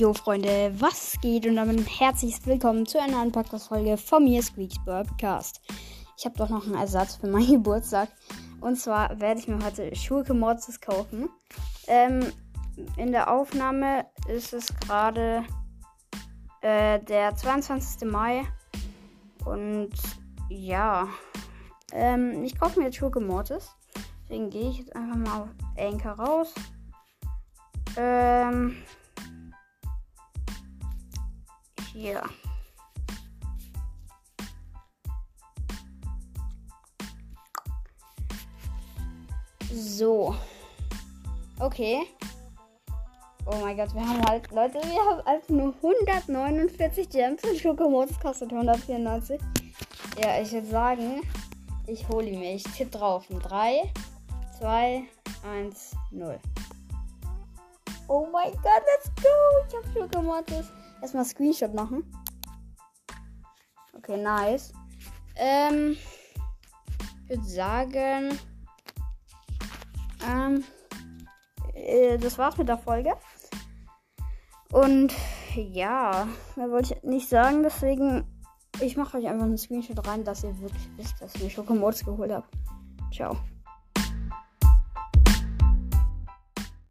Jo Freunde, was geht und damit herzlich willkommen zu einer neuen von mir, Squeaks Podcast. Ich habe doch noch einen Ersatz für meinen Geburtstag. Und zwar werde ich mir heute Schurke Mortis kaufen. Ähm, in der Aufnahme ist es gerade äh, der 22. Mai. Und ja, ähm, ich kaufe mir jetzt Schurke Mortis. Deswegen gehe ich jetzt einfach mal auf Anchor raus. Ähm, hier. So. Okay. Oh mein Gott, wir haben halt, Leute, wir haben halt nur 149 Gems und Schokomods kostet 194. Ja, ich würde sagen, ich hole ihn mir. Ich tippe drauf. 3, 2, 1, 0. Oh mein Gott, let's go! Ich habe Schokomods. Erstmal Screenshot machen. Okay, nice. Ähm, ich würde sagen, ähm, äh, das war's mit der Folge. Und ja, mehr wollte ich nicht sagen, deswegen, ich mache euch einfach einen Screenshot rein, dass ihr wirklich wisst, dass ich mir Schokomods geholt habe. Ciao.